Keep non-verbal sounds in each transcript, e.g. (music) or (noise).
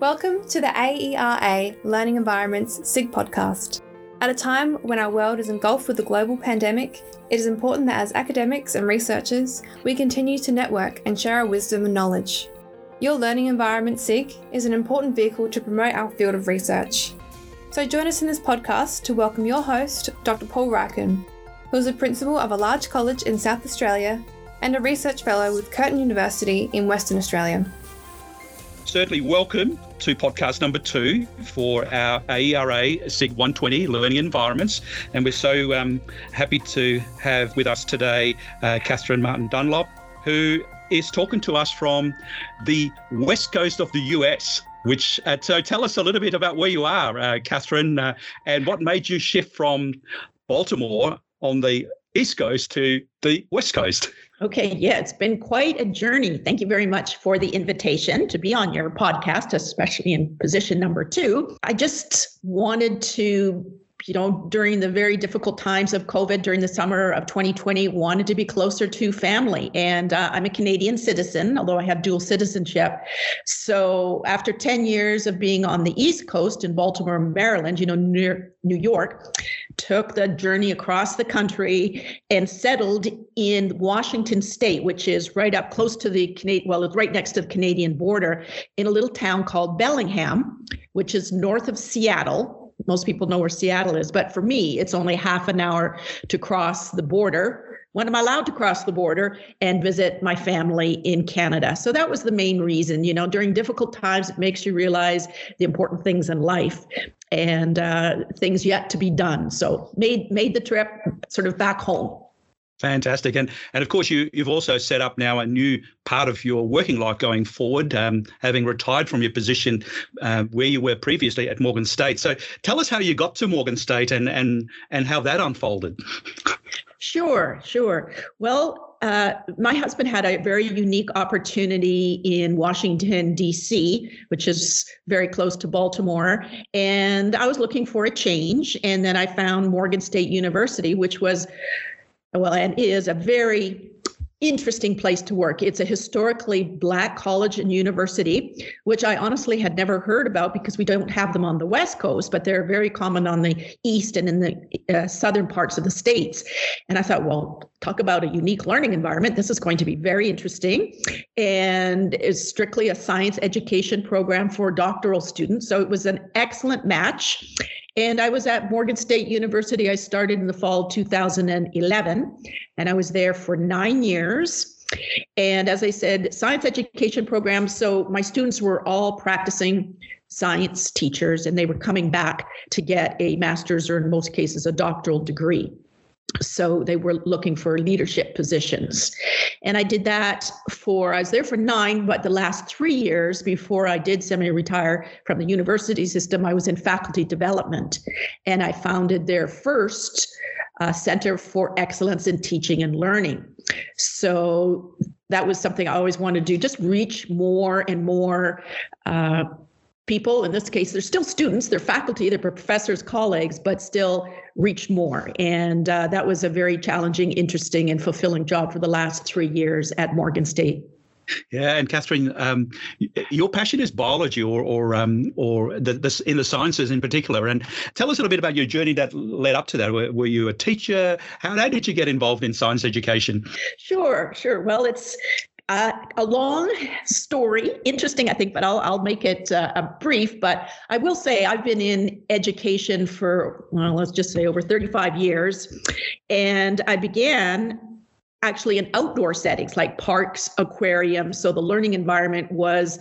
Welcome to the AERA Learning Environments SIG podcast. At a time when our world is engulfed with the global pandemic, it is important that as academics and researchers, we continue to network and share our wisdom and knowledge. Your Learning Environment SIG is an important vehicle to promote our field of research. So join us in this podcast to welcome your host, Dr. Paul Ryken, who is a principal of a large college in South Australia and a research fellow with Curtin University in Western Australia certainly welcome to podcast number two for our AERA SIG 120 learning environments. And we're so um, happy to have with us today uh, Catherine Martin Dunlop, who is talking to us from the west coast of the US. Which uh, so tell us a little bit about where you are, uh, Catherine, uh, and what made you shift from Baltimore on the east coast to the west coast. Okay, yeah, it's been quite a journey. Thank you very much for the invitation to be on your podcast, especially in position number two. I just wanted to you know, during the very difficult times of COVID during the summer of 2020, wanted to be closer to family. And uh, I'm a Canadian citizen, although I have dual citizenship. So after 10 years of being on the East Coast in Baltimore, Maryland, you know, near New York, took the journey across the country and settled in Washington State, which is right up close to the Canadian, well, it's right next to the Canadian border, in a little town called Bellingham, which is north of Seattle. Most people know where Seattle is, but for me, it's only half an hour to cross the border when am I'm allowed to cross the border and visit my family in Canada. So that was the main reason. You know, during difficult times, it makes you realize the important things in life and uh, things yet to be done. So made made the trip sort of back home. Fantastic, and and of course you you've also set up now a new part of your working life going forward, um, having retired from your position uh, where you were previously at Morgan State. So tell us how you got to Morgan State and and and how that unfolded. (laughs) Sure, sure. Well, uh, my husband had a very unique opportunity in Washington, D.C., which is very close to Baltimore. And I was looking for a change. And then I found Morgan State University, which was well, and is a very interesting place to work. It's a historically black college and university, which I honestly had never heard about because we don't have them on the West Coast, but they're very common on the East and in the uh, southern parts of the states. And I thought, well, talk about a unique learning environment. This is going to be very interesting. And it's strictly a science education program for doctoral students. So it was an excellent match. And I was at Morgan State University. I started in the fall of 2011, and I was there for nine years. And as I said, science education programs. So my students were all practicing science teachers, and they were coming back to get a master's or, in most cases, a doctoral degree so they were looking for leadership positions. And i did that for i was there for nine but the last three years before i did semi-retire from the university system i was in faculty development. And i founded their first uh, center for excellence in teaching and learning. So that was something i always wanted to do just reach more and more uh, people. In this case they're still students they're faculty they're professors colleagues but still reach more and uh, that was a very challenging interesting and fulfilling job for the last three years at morgan state yeah, and Catherine, um, your passion is biology, or or um, or the, the, in the sciences in particular. And tell us a little bit about your journey that led up to that. Were, were you a teacher? How, how did you get involved in science education? Sure, sure. Well, it's uh, a long story, interesting, I think, but I'll, I'll make it uh, brief. But I will say I've been in education for, well, let's just say over 35 years. And I began actually in outdoor settings like parks, aquariums. So the learning environment was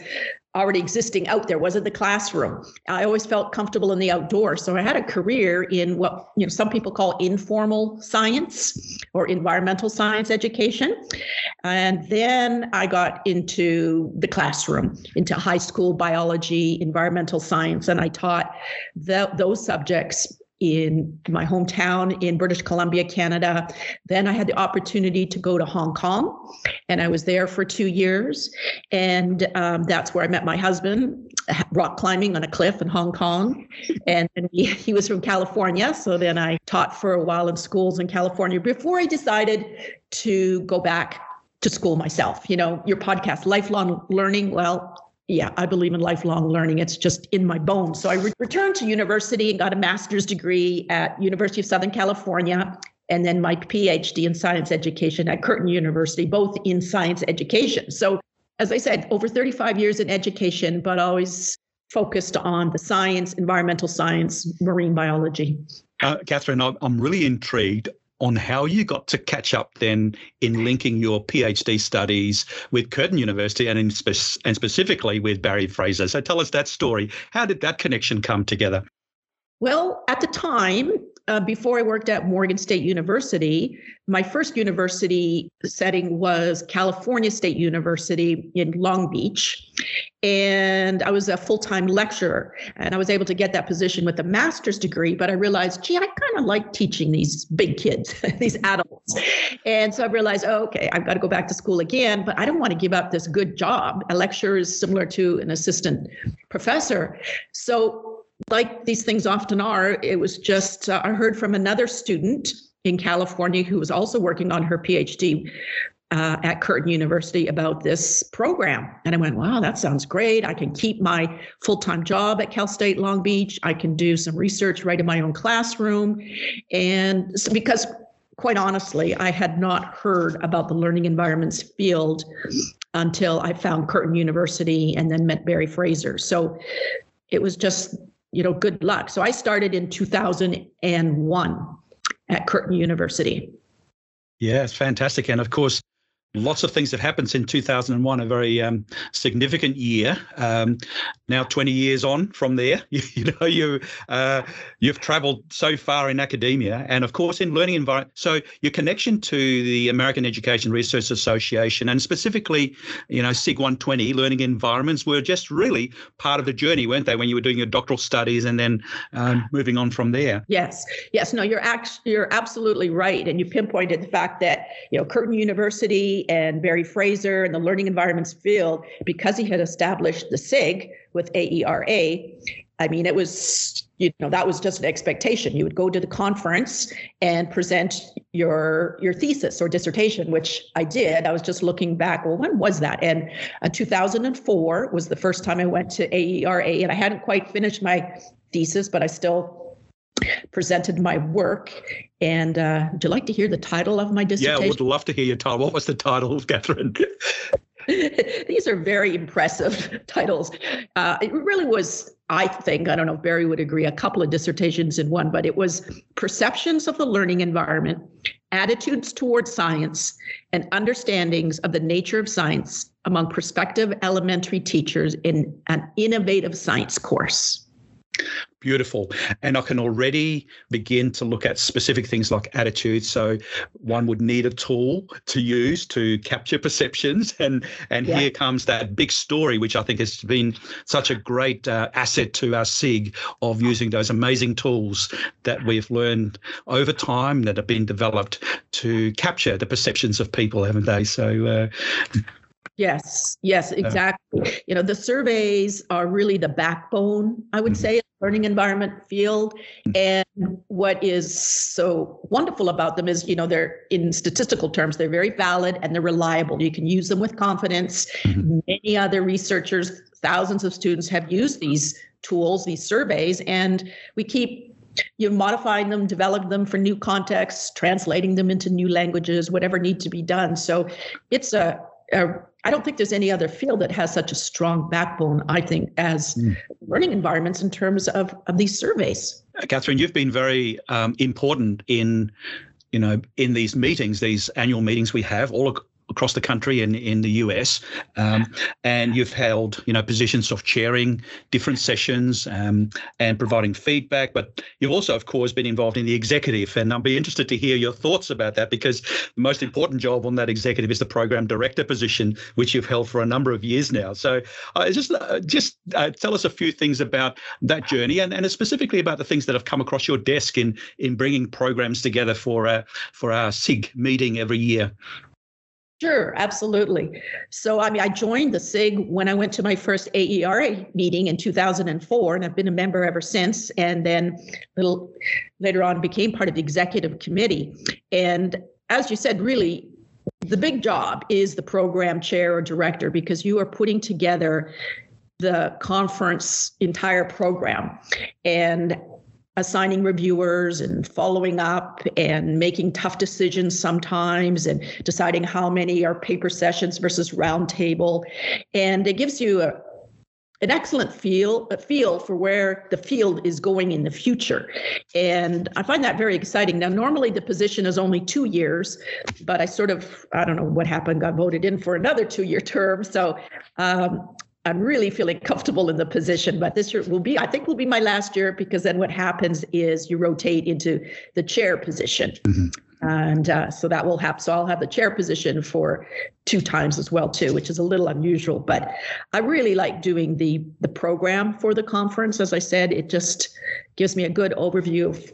already existing out there wasn't the classroom? I always felt comfortable in the outdoors so i had a career in what you know some people call informal science or environmental science education. And then i got into the classroom into high school biology environmental science and i taught the, those subjects in my hometown in British Columbia, Canada. Then I had the opportunity to go to Hong Kong, and I was there for two years. And um, that's where I met my husband, rock climbing on a cliff in Hong Kong. And he, he was from California. So then I taught for a while in schools in California before I decided to go back to school myself. You know, your podcast, Lifelong Learning. Well, yeah, I believe in lifelong learning. It's just in my bones. So I re- returned to university and got a master's degree at University of Southern California and then my PhD in science education at Curtin University, both in science education. So as I said, over 35 years in education, but always focused on the science, environmental science, marine biology. Uh, Catherine, I'm really intrigued on how you got to catch up then in linking your PhD studies with Curtin University and in spe- and specifically with Barry Fraser. So tell us that story. How did that connection come together? Well, at the time, uh, before I worked at Morgan State University, my first university setting was California State University in Long Beach. And I was a full time lecturer, and I was able to get that position with a master's degree. But I realized, gee, I kind of like teaching these big kids, (laughs) these adults. And so I realized, oh, okay, I've got to go back to school again, but I don't want to give up this good job. A lecturer is similar to an assistant professor. So like these things often are, it was just, uh, I heard from another student in California who was also working on her PhD uh, at Curtin University about this program. And I went, wow, that sounds great. I can keep my full time job at Cal State Long Beach. I can do some research right in my own classroom. And so because quite honestly, I had not heard about the learning environments field until I found Curtin University and then met Barry Fraser. So it was just you know, good luck. So I started in 2001 at Curtin University. It's fantastic. And of course, lots of things have happened since 2001, a very um, significant year. Um, now, 20 years on from there, you, (laughs) you know, you uh, you've travelled so far in academia, and of course in learning environment. So your connection to the American Education Research Association, and specifically, you know, SIG 120 learning environments, were just really part of the journey, weren't they? When you were doing your doctoral studies and then um, moving on from there. Yes, yes. No, you're act- you're absolutely right, and you pinpointed the fact that you know Curtin University and Barry Fraser and the learning environments field, because he had established the SIG with AERA, I mean, it was, you know, that was just an expectation. You would go to the conference and present your your thesis or dissertation, which I did. I was just looking back. Well, when was that? And uh, 2004 was the first time I went to AERA, and I hadn't quite finished my thesis, but I still presented my work. And uh, would you like to hear the title of my dissertation? Yeah, I would love to hear your title. What was the title, (laughs) Catherine? (laughs) These are very impressive (laughs) titles. Uh, it really was, I think, I don't know if Barry would agree, a couple of dissertations in one, but it was Perceptions of the Learning Environment, Attitudes Toward Science, and Understandings of the Nature of Science among Prospective Elementary Teachers in an Innovative Science Course. Beautiful. And I can already begin to look at specific things like attitudes. So one would need a tool to use to capture perceptions. And and yeah. here comes that big story, which I think has been such a great uh, asset to our SIG of using those amazing tools that we've learned over time that have been developed to capture the perceptions of people, haven't they? So uh, Yes, yes, exactly. You know, the surveys are really the backbone, I would mm-hmm. say, learning environment field. Mm-hmm. And what is so wonderful about them is, you know, they're in statistical terms, they're very valid and they're reliable. You can use them with confidence. Mm-hmm. Many other researchers, thousands of students have used these tools, these surveys, and we keep you know, modifying them, developing them for new contexts, translating them into new languages, whatever needs to be done. So it's a a I don't think there's any other field that has such a strong backbone, I think, as mm. learning environments in terms of, of these surveys. Catherine, you've been very um, important in, you know, in these meetings, these annual meetings we have all across the country and in the US, um, and you've held you know positions of chairing different sessions um, and providing feedback. But you've also, of course, been involved in the executive, and I'll be interested to hear your thoughts about that because the most important job on that executive is the program director position, which you've held for a number of years now. So uh, just uh, just uh, tell us a few things about that journey, and, and specifically about the things that have come across your desk in in bringing programs together for uh, for our SIG meeting every year. Sure, absolutely. So, I mean, I joined the SIG when I went to my first AERA meeting in 2004, and I've been a member ever since. And then, little later on, became part of the executive committee. And as you said, really, the big job is the program chair or director because you are putting together the conference entire program and assigning reviewers and following up and making tough decisions sometimes and deciding how many are paper sessions versus roundtable. And it gives you a, an excellent feel a feel for where the field is going in the future. And i find that very exciting. Now normally the position is only two years but i sort of i don't know what happened got voted in for another two year (laughs) term. So um, I'm really feeling comfortable in the position, but this year will be, I think, will be my last year because then what happens is you rotate into the chair position. Mm-hmm. And uh, so that will happen. So I'll have the chair position for two times as well too, which is a little unusual. But I really like doing the the program for the conference. As I said, it just gives me a good overview of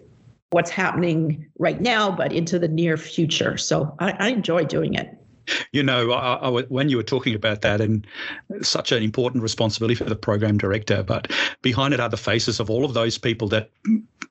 what's happening right now, but into the near future. So I, I enjoy doing it. You know, I, I, when you were talking about that, and such an important responsibility for the program director, but behind it are the faces of all of those people that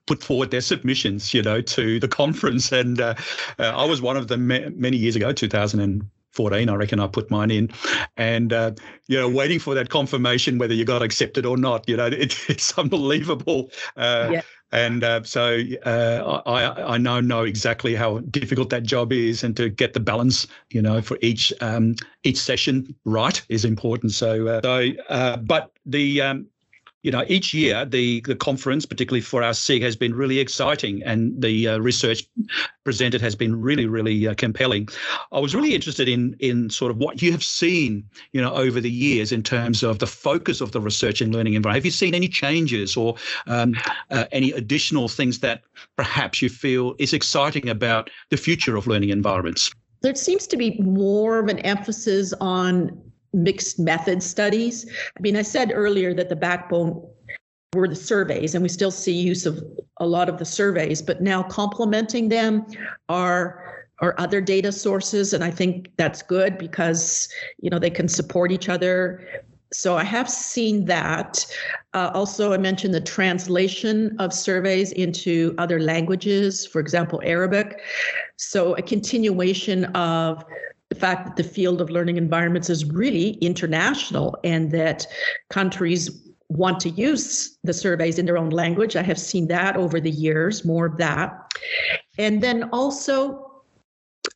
put forward their submissions, you know, to the conference. And uh, uh, I was one of them many years ago, 2000 14, I reckon I put mine in, and uh, you know, waiting for that confirmation whether you got accepted or not. You know, it, (laughs) it's unbelievable. Uh, yeah. And uh, so uh, I, I now know exactly how difficult that job is, and to get the balance, you know, for each um, each session right is important. So, uh, so uh, but the um, you know, each year the the conference, particularly for our SIG, has been really exciting, and the uh, research presented has been really, really uh, compelling. I was really interested in in sort of what you have seen, you know, over the years in terms of the focus of the research and learning environment. Have you seen any changes or um, uh, any additional things that perhaps you feel is exciting about the future of learning environments? There seems to be more of an emphasis on mixed method studies. I mean, I said earlier that the backbone were the surveys, and we still see use of a lot of the surveys, but now complementing them are are other data sources, and I think that's good because you know they can support each other. So I have seen that. Uh, also, I mentioned the translation of surveys into other languages, for example, Arabic. So a continuation of the fact that the field of learning environments is really international and that countries want to use the surveys in their own language. I have seen that over the years, more of that. And then also,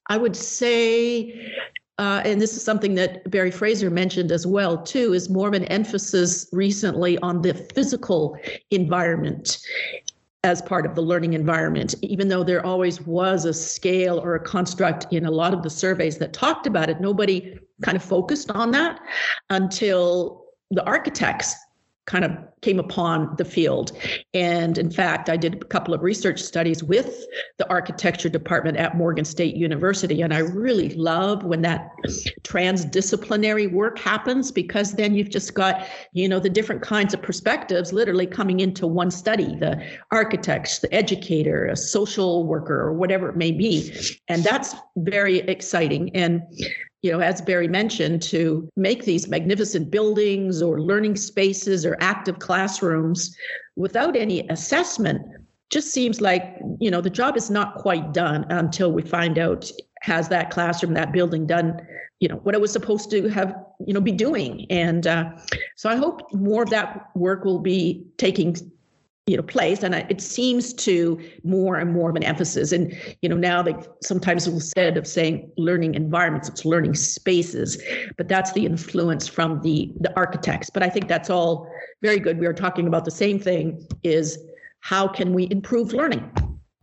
I would say, uh, and this is something that Barry Fraser mentioned as well too, is more of an emphasis recently on the physical environment as part of the learning environment, even though there always was a scale or a construct in a lot of the surveys that talked about it. Nobody kind of focused on that until the architects kind of came upon the field. And in fact, I did a couple of research studies with the architecture department at Morgan State University. And I really love when that transdisciplinary work happens because then you've just got, you know, the different kinds of perspectives literally coming into one study the architects, the educator, a social worker, or whatever it may be. And that's very exciting. And you know, as Barry mentioned, to make these magnificent buildings or learning spaces or active classrooms without any assessment just seems like, you know, the job is not quite done until we find out has that classroom, that building done, you know, what it was supposed to have, you know, be doing. And uh, so I hope more of that work will be taking you know place. And it seems to more and more of an emphasis. And you know now they sometimes instead of saying learning environments it's learning spaces. But that's the influence from the the architects. But i think that's all very good. We are talking about the same thing is how can we improve learning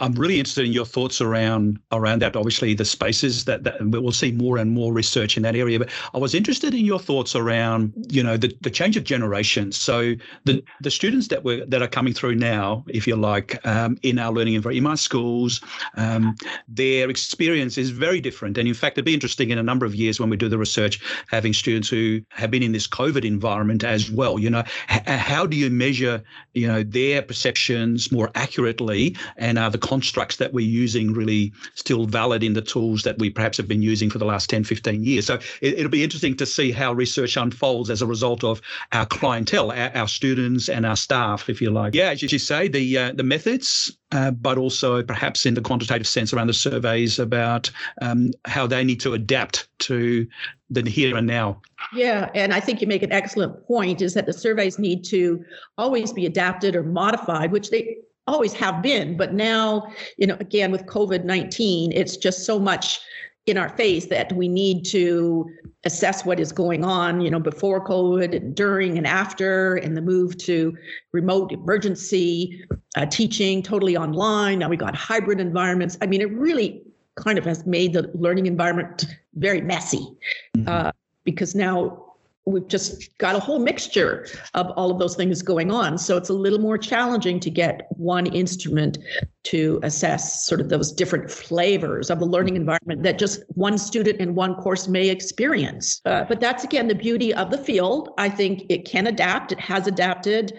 I'm really interested in your thoughts around around that. Obviously, the spaces that, that we'll see more and more research in that area. But I was interested in your thoughts around, you know, the, the change of generations. So the the students that were that are coming through now, if you like, um, in our learning environment, in my schools, um, their experience is very different. And in fact, it'd be interesting in a number of years when we do the research, having students who have been in this COVID environment as well. You know, h- how do you measure, you know, their perceptions more accurately, and are the constructs that we're using really still valid in the tools that we perhaps have been using for the last 10, 15 years. So it, will be interesting to see how research unfolds as a result of our clientele, our, our students and our staff, if you like. Yeah, as you say, the uh, the methods, uh, but also perhaps in the quantitative sense around the surveys about um, how they need to adapt to the here and now. Yeah, and I think you make an excellent point is that the surveys need to always be adapted or modified, which they always have been, but now, you know, again with COVID-19, it's just so much in our face that we need to assess what is going on, you know, before COVID, and during and after, and the move to remote emergency uh, teaching, totally online. Now we got hybrid environments. I mean, it really kind of has made the learning environment very messy mm-hmm. uh, because now we've just got a whole mixture of all of those things going on. So it's a little more challenging to get one instrument to assess sort of those different flavors of the learning environment that just one student in one course may experience. Uh, but that's again the beauty of the field. I think it can adapt. It has adapted.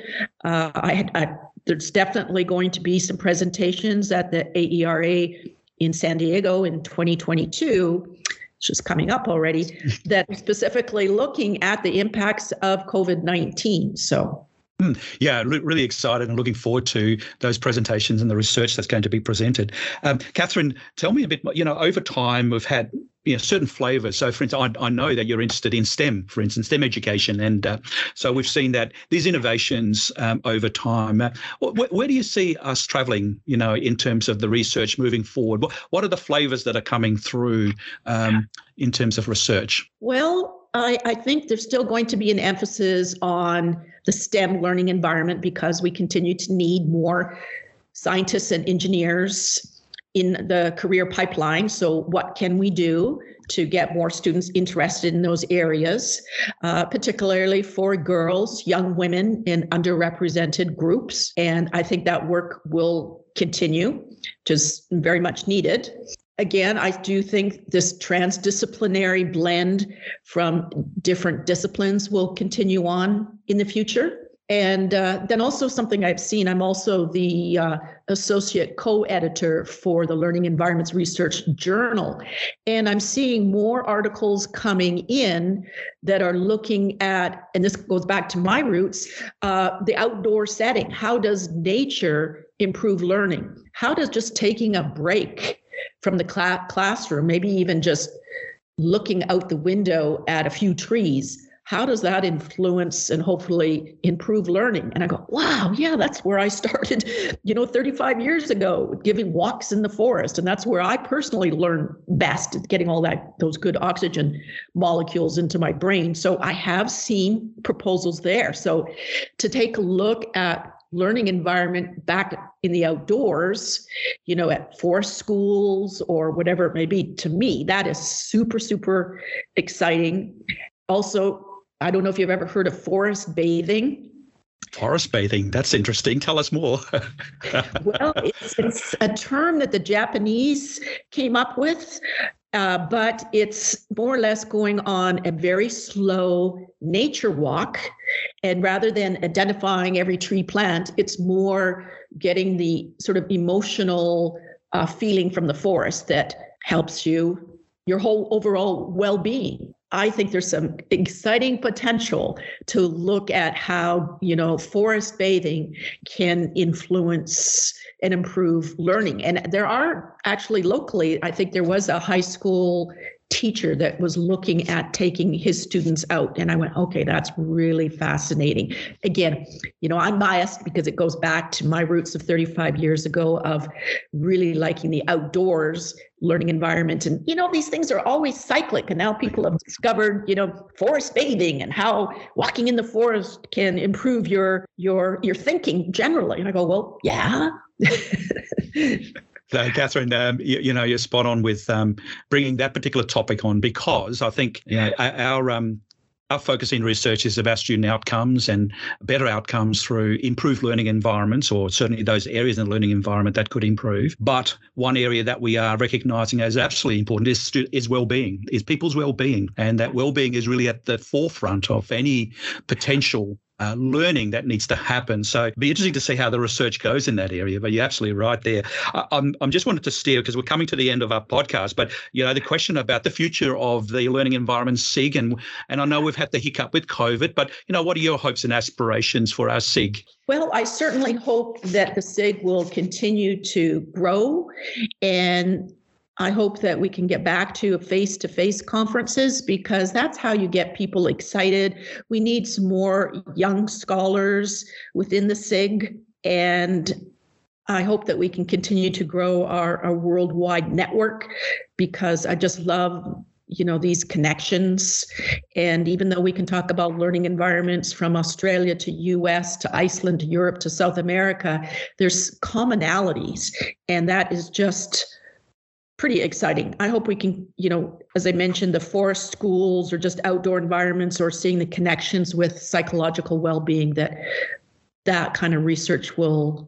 Uh, I. I, there's definitely going to be some presentations at the AERA in San Diego in 2022 which is coming up already, (laughs) that specifically looking at the impacts of COVID 19. So, hmm. yeah, really excited and looking forward to those presentations and the research that's going to be presented. Um, Catherine, tell me a bit more. You know, over time, we've had you know, certain flavors. So, for instance, I, I, know that you're interested in STEM, for instance, STEM education, and uh, so we've seen that these innovations um, over time. Uh, wh- where do you see us traveling? You know, in terms of the research moving forward, what, what are the flavors that are coming through um, in terms of research? Well, I, I think there's still going to be an emphasis on the STEM learning environment because we continue to need more scientists and engineers in the career pipeline. So, what can we do to get more students interested in those areas, uh, particularly for girls, young women in underrepresented groups? And I think that work will continue, just very much needed. Again, I do think this transdisciplinary blend from different disciplines will continue on in the future. And uh, then also something I've seen, I'm also the uh, associate co-editor for the Learning Environments Research Journal. And I'm seeing more articles coming in that are looking at, and this goes back to my roots, uh, the outdoor setting. How does nature improve learning? How does just taking a break from the cl- classroom, maybe even just looking out the window at a few trees, how does that influence and hopefully improve learning? And I go, wow, yeah, that's where I (laughs) started, you know, 35 years ago, giving walks in the forest. And that's where I personally learn best, getting all that, those good oxygen molecules into my brain. So I have seen proposals there. So to take a look at learning environment back in the outdoors, you know, at forest schools or whatever it may be, to me, that is super, super exciting. Also, I don't know if you've ever heard of forest bathing. Forest bathing, that's interesting. Tell us more. (laughs) well, it's, it's, a term that the Japanese came up with, uh, but it's more or less going on a very slow nature walk. And rather than identifying every tree plant, it's more getting the sort of emotional uh, feeling from the forest that helps you, your whole overall well being. I think there's some exciting potential to look at how, you know, forest bathing can influence and improve learning. And there are actually locally, I think there was a high school teacher that was looking at taking his students out. And I went, okay, that's really fascinating. Again, you know, I'm biased because it goes back to my roots of 35 years ago of really liking the outdoors learning environment. And, you know, these things are always cyclic. And now people have discovered, you know, forest bathing and how walking in the forest can improve your your your thinking generally. And I go, well, yeah. (laughs) Catherine, um, you, you, know, you're spot on with um, bringing that particular topic on because I think you know, our um, our focus in research is about student outcomes and better outcomes through improved learning environments, or certainly those areas in the learning environment that could improve. But one area that we are recognizing as absolutely important is is well-being, is people's well-being, and that well-being is really at the forefront of any potential uh, learning that needs to happen. So it'd be interesting to see how the research goes in that area. But you're absolutely right there. I, I'm, I'm just wanted to steer because we're coming to the end of our podcast. But you know the question about the future of the learning environment SIG, and and I know we've had the hiccup with COVID, but you know what are your hopes and aspirations for our SIG? Well, I certainly hope that the SIG will continue to grow and I hope that we can get back to face to face conferences because that's how you get people excited. We need some more young scholars within the SIG, and I hope that we can continue to grow our, our worldwide network because I just love you know these connections and even though we can talk about learning environments from australia to us to iceland to europe to south america there's commonalities and that is just pretty exciting. I hope we can, you know, as I mentioned, the forest schools or just outdoor environments or seeing the connections with psychological well-being that that kind of research will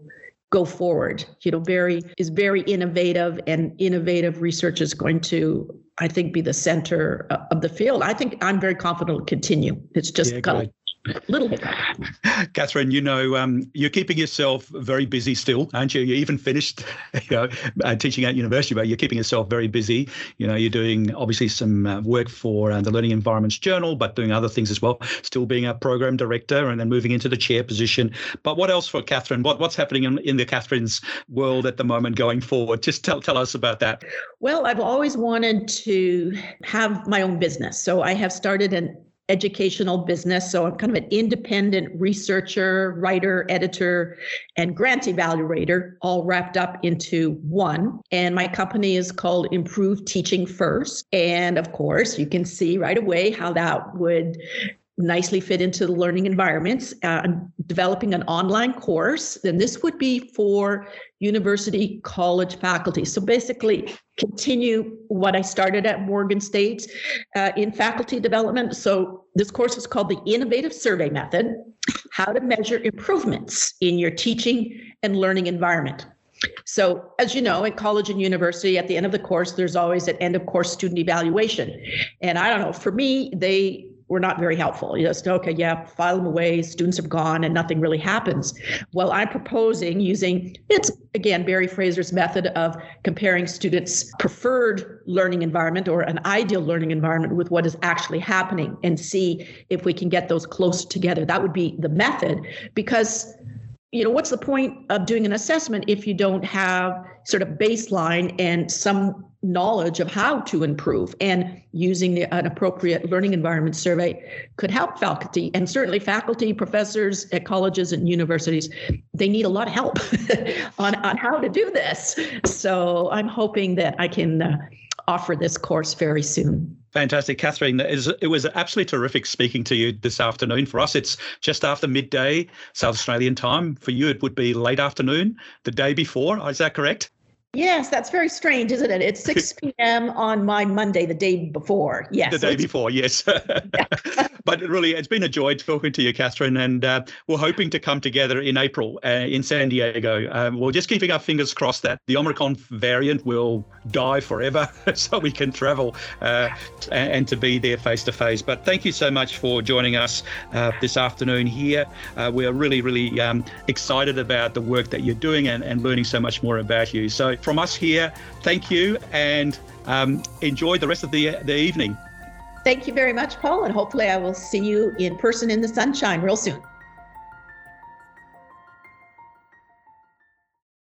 go forward. You know, very is very innovative and innovative research is going to I think be the center uh, of the field. I think I'm very confident it'll continue. It's just yeah, got little bit. Catherine, you know, um, you're keeping yourself very busy still, aren't you? You even finished, (laughs) you know, uh, teaching at university, but you're keeping yourself very busy. You know, you're doing obviously some uh, work for uh, the Learning Environments Journal, but doing other things as well. Still being a program director and then moving into the chair position. But what else for Catherine? What, what's happening in, in the Catherine's world at the moment going forward? Just tell tell us about that. Well, I've always wanted to have my own business, so I have started an educational business. So I'm kind of an independent researcher, writer, editor, and grant evaluator, all wrapped up into one. And my company is called Improve Teaching First. And of course, you can see right away how that would nicely fit into the learning environments. Uh, I'm developing an online course, then this would be for university college faculty. So basically, continue what I started at Morgan State uh, in faculty development. So this course is called the Innovative Survey Method How to Measure Improvements in Your Teaching and Learning Environment. So, as you know, at college and university, at the end of the course, there's always an end of course student evaluation. And I don't know, for me, they were not very helpful. You just, okay, yeah, file them away, students have gone, and nothing really happens. Well, I'm proposing using, it's again, Barry Fraser's method of comparing students' preferred learning environment or an ideal learning environment with what is actually happening and see if we can get those close together. That would be the method because you know what's the point of doing an assessment if you don't have sort of baseline and some knowledge of how to improve? And using the, an appropriate learning environment survey could help faculty. And certainly faculty professors at colleges and universities they need a lot of help (laughs) on, on how to do this. So i'm hoping that i can uh, offer this course very soon Fantastic, Catherine. It was absolutely terrific speaking to you this afternoon. For us, it's just after midday South Australian time. For you, it would be late afternoon, the day before. Is that correct? Yes, that's very strange, isn't it? It's 6 (laughs) p.m. on my Monday, the day before. Yes. The day before, yes. (laughs) but really, it's been a joy talking to you, Catherine, and uh, we're hoping to come together in April uh, in San Diego. Um, we're just keeping our fingers crossed that the Omicron variant will die forever (laughs) so we can travel uh, and, to be there face to face. But thank you so much for joining us uh, this afternoon here. Uh, we are really, really um, excited about the work that you're doing and, and learning so much more about you. So from us here, thank you and um, enjoy the rest of the, the evening. Thank you very much, Paul, and hopefully I will see you in person in the sunshine real soon.